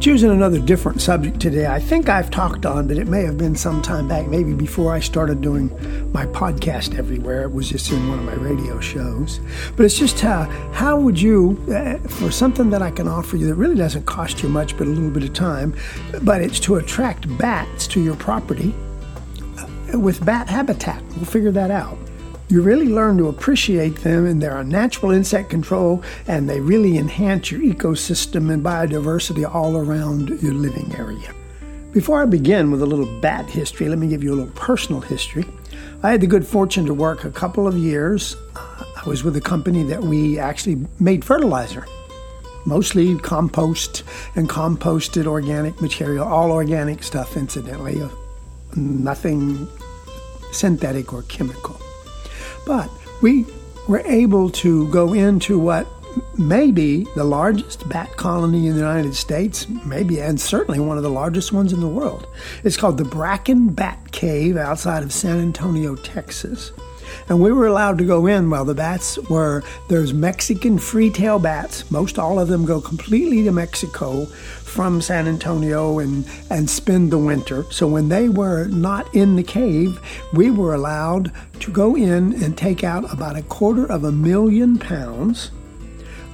Choosing another different subject today, I think I've talked on, but it may have been some time back, maybe before I started doing my podcast everywhere. It was just in one of my radio shows. But it's just how, how would you, uh, for something that I can offer you that really doesn't cost you much but a little bit of time, but it's to attract bats to your property uh, with bat habitat. We'll figure that out you really learn to appreciate them and they're a natural insect control and they really enhance your ecosystem and biodiversity all around your living area. Before I begin with a little bat history, let me give you a little personal history. I had the good fortune to work a couple of years. Uh, I was with a company that we actually made fertilizer, mostly compost and composted organic material, all organic stuff, incidentally, uh, nothing synthetic or chemical. But we were able to go into what may be the largest bat colony in the United States, maybe and certainly one of the largest ones in the world. It's called the Bracken Bat Cave outside of San Antonio, Texas. And we were allowed to go in while the bats were there's Mexican free-tail bats. Most all of them go completely to Mexico from San Antonio and, and spend the winter. So when they were not in the cave, we were allowed to go in and take out about a quarter of a million pounds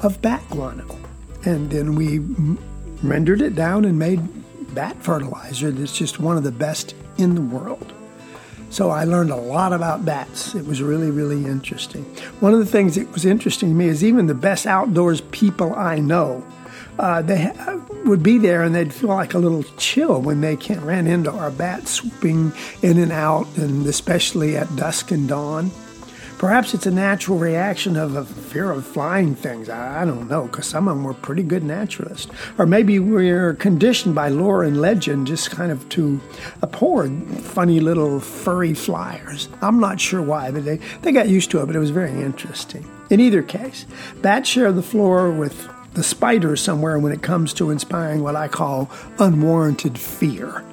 of bat guano. And then we rendered it down and made bat fertilizer that's just one of the best in the world. So I learned a lot about bats. It was really, really interesting. One of the things that was interesting to me is even the best outdoors people I know, uh, they would be there and they'd feel like a little chill when they ran into our bats swooping in and out, and especially at dusk and dawn. Perhaps it's a natural reaction of a fear of flying things. I, don't know, because some of them were pretty good naturalists. Or maybe we're conditioned by lore and legend just kind of to abhor funny little furry flyers. I'm not sure why, but they, they got used to it, but it was very interesting. In either case, bats share the floor with the spiders somewhere when it comes to inspiring what I call unwarranted fear.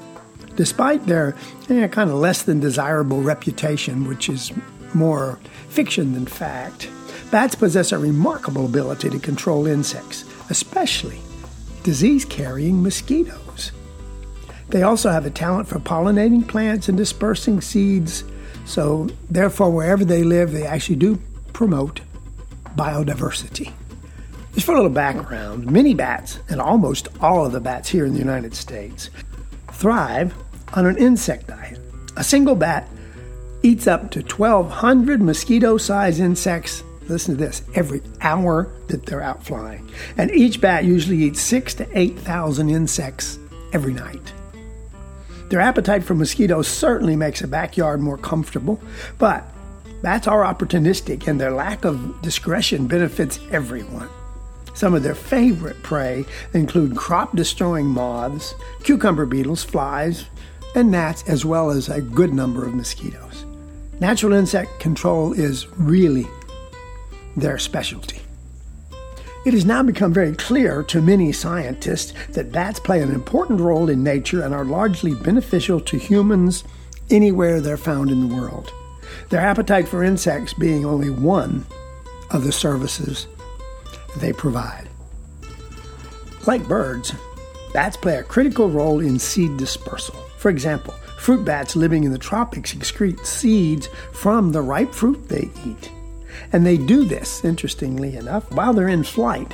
Despite their eh, kind of less than desirable reputation, which is more fiction than fact. Bats possess a remarkable ability to control insects, especially disease carrying mosquitoes. They also have a talent for pollinating plants and dispersing seeds, so therefore, wherever they live, they actually do promote biodiversity. Just for a little background, many bats, and almost all of the bats here in the United States, thrive on an insect diet. A single bat eats up to 1,200 mosquito sized insects. Listen to this every hour that they're out flying. And each bat usually eats six to 8,000 insects every night. Their appetite for mosquitoes certainly makes a backyard more comfortable, but bats are opportunistic and their lack of discretion benefits everyone. Some of their favorite prey include crop destroying moths, cucumber beetles, flies, and gnats, as well as a good number of mosquitoes. Natural insect control is really their specialty. It has now become very clear to many scientists that bats play an important role in nature and are largely beneficial to humans anywhere they're found in the world. Their appetite for insects being only one of the services they provide. Like birds, bats play a critical role in seed dispersal. For example, Fruit bats living in the tropics excrete seeds from the ripe fruit they eat. And they do this, interestingly enough, while they're in flight,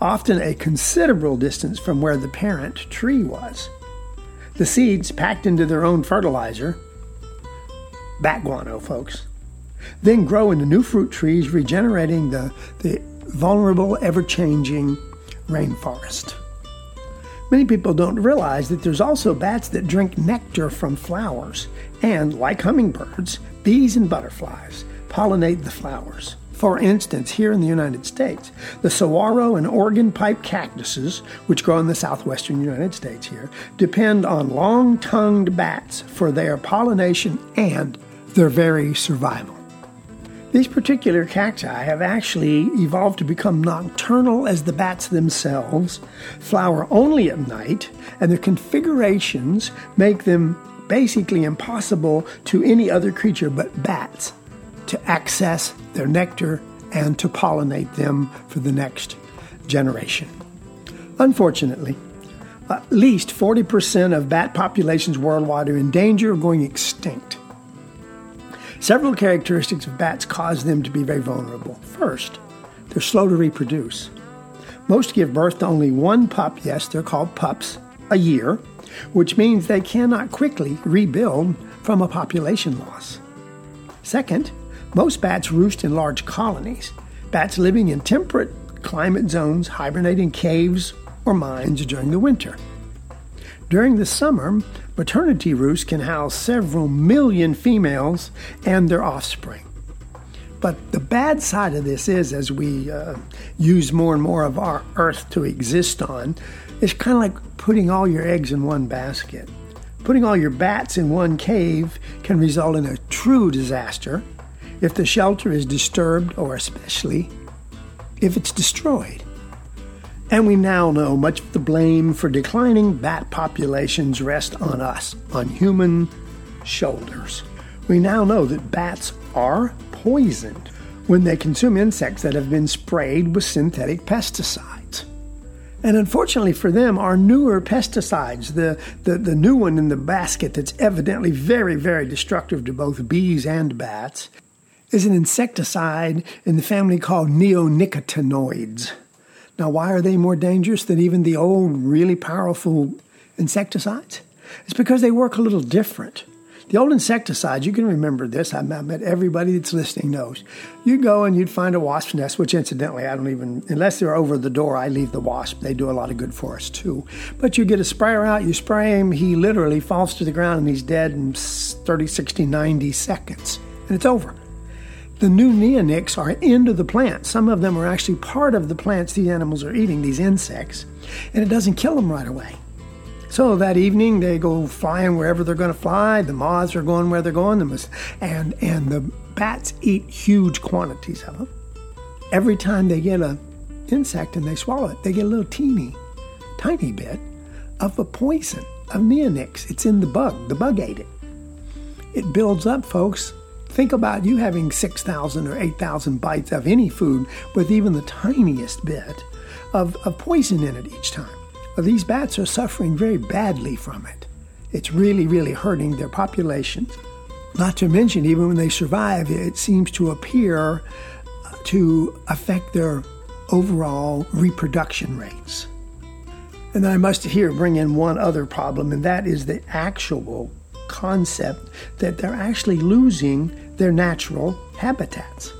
often a considerable distance from where the parent tree was. The seeds, packed into their own fertilizer, bat guano, folks, then grow into new fruit trees, regenerating the, the vulnerable, ever changing rainforest. Many people don't realize that there's also bats that drink nectar from flowers, and like hummingbirds, bees and butterflies pollinate the flowers. For instance, here in the United States, the saguaro and organ pipe cactuses, which grow in the southwestern United States here, depend on long tongued bats for their pollination and their very survival. These particular cacti have actually evolved to become nocturnal as the bats themselves, flower only at night, and their configurations make them basically impossible to any other creature but bats to access their nectar and to pollinate them for the next generation. Unfortunately, At least 40% of bat populations worldwide are in danger of going extinct. Several characteristics of bats cause them to be very vulnerable. First, they're slow to reproduce. Most give birth to only one pup, yes, they're called pups, a year, which means they cannot quickly rebuild from a population loss. Second, most bats roost in large colonies. Bats living in temperate climate zones hibernate in caves or mines during the winter. During the summer, maternity roosts can house several million females and their offspring. But the bad side of this is, as we uh, use more and more of our earth to exist on, it's kind of like putting all your eggs in one basket. Putting all your bats in one cave can result in a true disaster if the shelter is disturbed or especially if it's destroyed. And we now know much of the blame for declining bat populations rests on us, on human shoulders. We now know that bats are poisoned when they consume insects that have been sprayed with synthetic pesticides. And unfortunately for them, our newer pesticides, the, the, the new one in the basket that's evidently very, very destructive to both bees and bats, is an insecticide in the family called neonicotinoids. Now, why are they more dangerous than even the old, really powerful insecticides? It's because they work a little different. The old insecticides, you can remember this, I bet everybody that's listening knows. You'd go and you'd find a wasp nest, which incidentally, I don't even, unless they're over the door, I leave the wasp. They do a lot of good for us too. But you get a sprayer out, you spray him, he literally falls to the ground and he's dead in 30, 60, 90 seconds. And it's over. The new neonics are into the plant. Some of them are actually part of the plants the animals are eating, these insects, and it doesn't kill them right away. So that evening they go flying wherever they're going to fly. The moths are going where they're going, the and and the bats eat huge quantities of them. Every time they get a insect and they swallow it, they get a little teeny, tiny bit of a poison of neonics. It's in the bug. The bug ate it. It builds up, folks, Think about you having 6,000 or 8,000 bites of any food with even the tiniest bit of, of poison in it each time. Well, these bats are suffering very badly from it. It's really, really hurting their populations. Not to mention, even when they survive, it seems to appear to affect their overall reproduction rates. And then I must here bring in one other problem, and that is the actual concept that they're actually losing their natural habitats.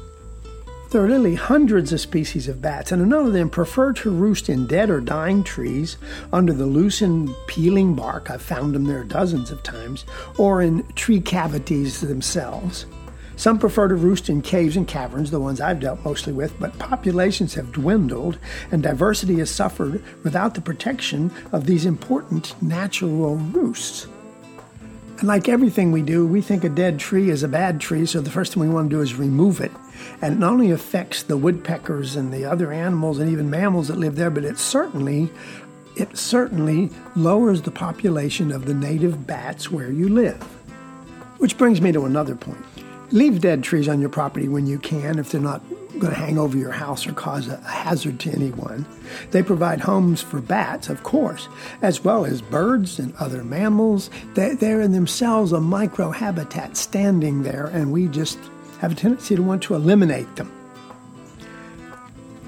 There are literally hundreds of species of bats, and none of them prefer to roost in dead or dying trees under the loosened, peeling bark. I've found them there dozens of times, or in tree cavities themselves. Some prefer to roost in caves and caverns, the ones I've dealt mostly with, but populations have dwindled and diversity has suffered without the protection of these important natural roosts. And like everything we do, we think a dead tree is a bad tree, so the first thing we want to do is remove it. And it not only affects the woodpeckers and the other animals and even mammals that live there, but it certainly it certainly lowers the population of the native bats where you live. Which brings me to another point. Leave dead trees on your property when you can if they're not going to hang over your house or cause a hazard to anyone. They provide homes for bats, of course, as well as birds and other mammals. They, they're in themselves a microhabitat standing there, and we just have a tendency to want to eliminate them.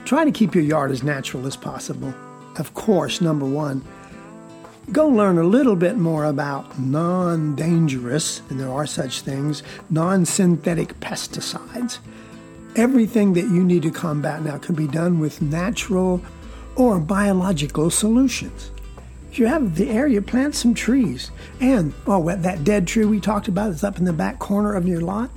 Try to keep your yard as natural as possible. Of course, number one, go learn a little bit more about non dangerous, and there are such things, non synthetic pesticides. Everything that you need to combat now can be done with natural or biological solutions. If you have the area, plant some trees. And, oh, that dead tree we talked about is up in the back corner of your lot.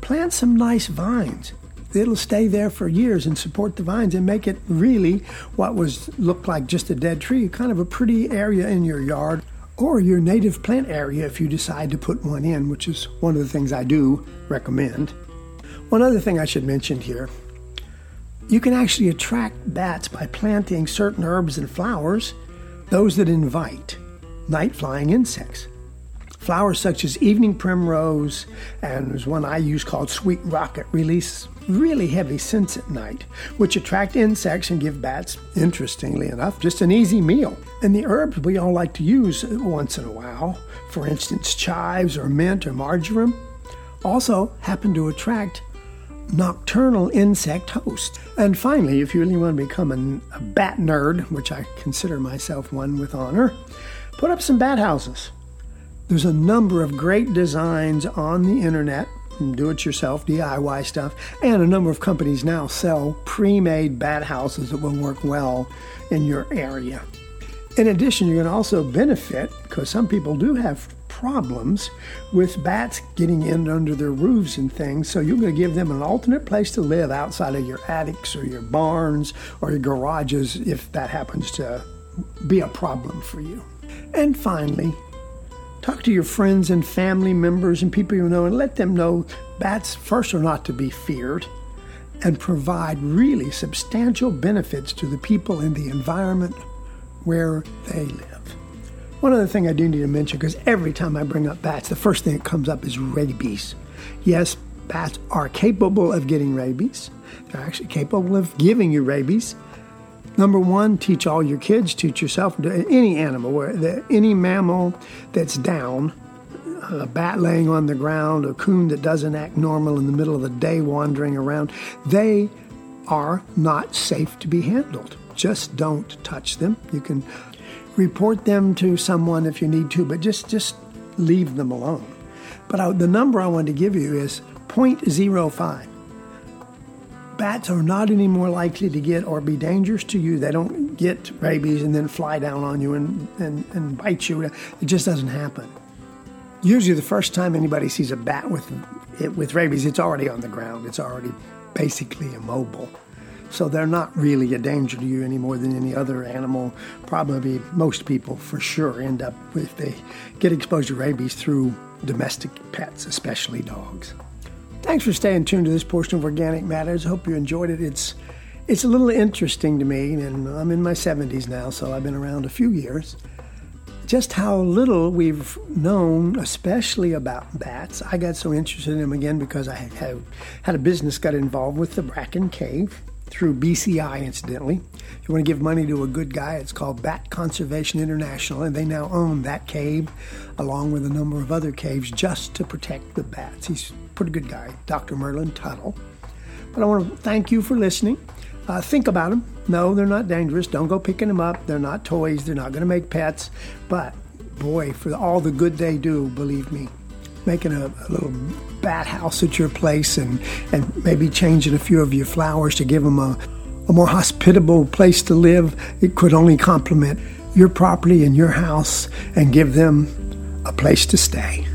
Plant some nice vines. It'll stay there for years and support the vines and make it really what was looked like just a dead tree, kind of a pretty area in your yard or your native plant area if you decide to put one in, which is one of the things I do recommend. One other thing I should mention here you can actually attract bats by planting certain herbs and flowers, those that invite night flying insects. Flowers such as evening primrose and there's one I use called sweet rocket release really heavy scents at night, which attract insects and give bats, interestingly enough, just an easy meal. And the herbs we all like to use once in a while, for instance, chives or mint or marjoram, also happen to attract nocturnal insect host. And finally, if you really want to become a, a bat nerd, which I consider myself one with honor, put up some bat houses. There's a number of great designs on the internet, do it yourself, DIY stuff, and a number of companies now sell pre made bat houses that will work well in your area. In addition, you're going to also benefit because some people do have problems with bats getting in under their roofs and things. So you're going to give them an alternate place to live outside of your attics or your barns or your garages if that happens to be a problem for you. And finally, Talk to your friends and family members and people you know and let them know bats, first, are not to be feared and provide really substantial benefits to the people in the environment where they live. One other thing I do need to mention because every time I bring up bats, the first thing that comes up is rabies. Yes, bats are capable of getting rabies, they're actually capable of giving you rabies. Number one, teach all your kids, teach yourself, any animal, any mammal that's down, a bat laying on the ground, a coon that doesn't act normal in the middle of the day wandering around, they are not safe to be handled. Just don't touch them. You can report them to someone if you need to, but just just leave them alone. But I, the number I want to give you is 0.05 bats are not any more likely to get or be dangerous to you. They don't get rabies and then fly down on you and, and, and bite you. It just doesn't happen. Usually, the first time anybody sees a bat with, it, with rabies, it's already on the ground. It's already basically immobile. So they're not really a danger to you any more than any other animal. Probably most people, for sure, end up if they get exposed to rabies through domestic pets, especially dogs. Thanks for staying tuned to this portion of Organic Matters. I hope you enjoyed it. It's it's a little interesting to me, and I'm in my 70s now, so I've been around a few years. Just how little we've known, especially about bats. I got so interested in them again because I have had a business got involved with the Bracken Cave through BCI, incidentally. If you want to give money to a good guy, it's called Bat Conservation International, and they now own that cave along with a number of other caves just to protect the bats. He's a pretty good guy, Dr. Merlin Tuttle. But I want to thank you for listening. Uh, think about them. No, they're not dangerous. Don't go picking them up. They're not toys. They're not going to make pets. But boy, for all the good they do, believe me, making a, a, little bat house at your place and, and maybe changing a few of your flowers to give them a, a more hospitable place to live, it could only complement your property and your house and give them a place to stay.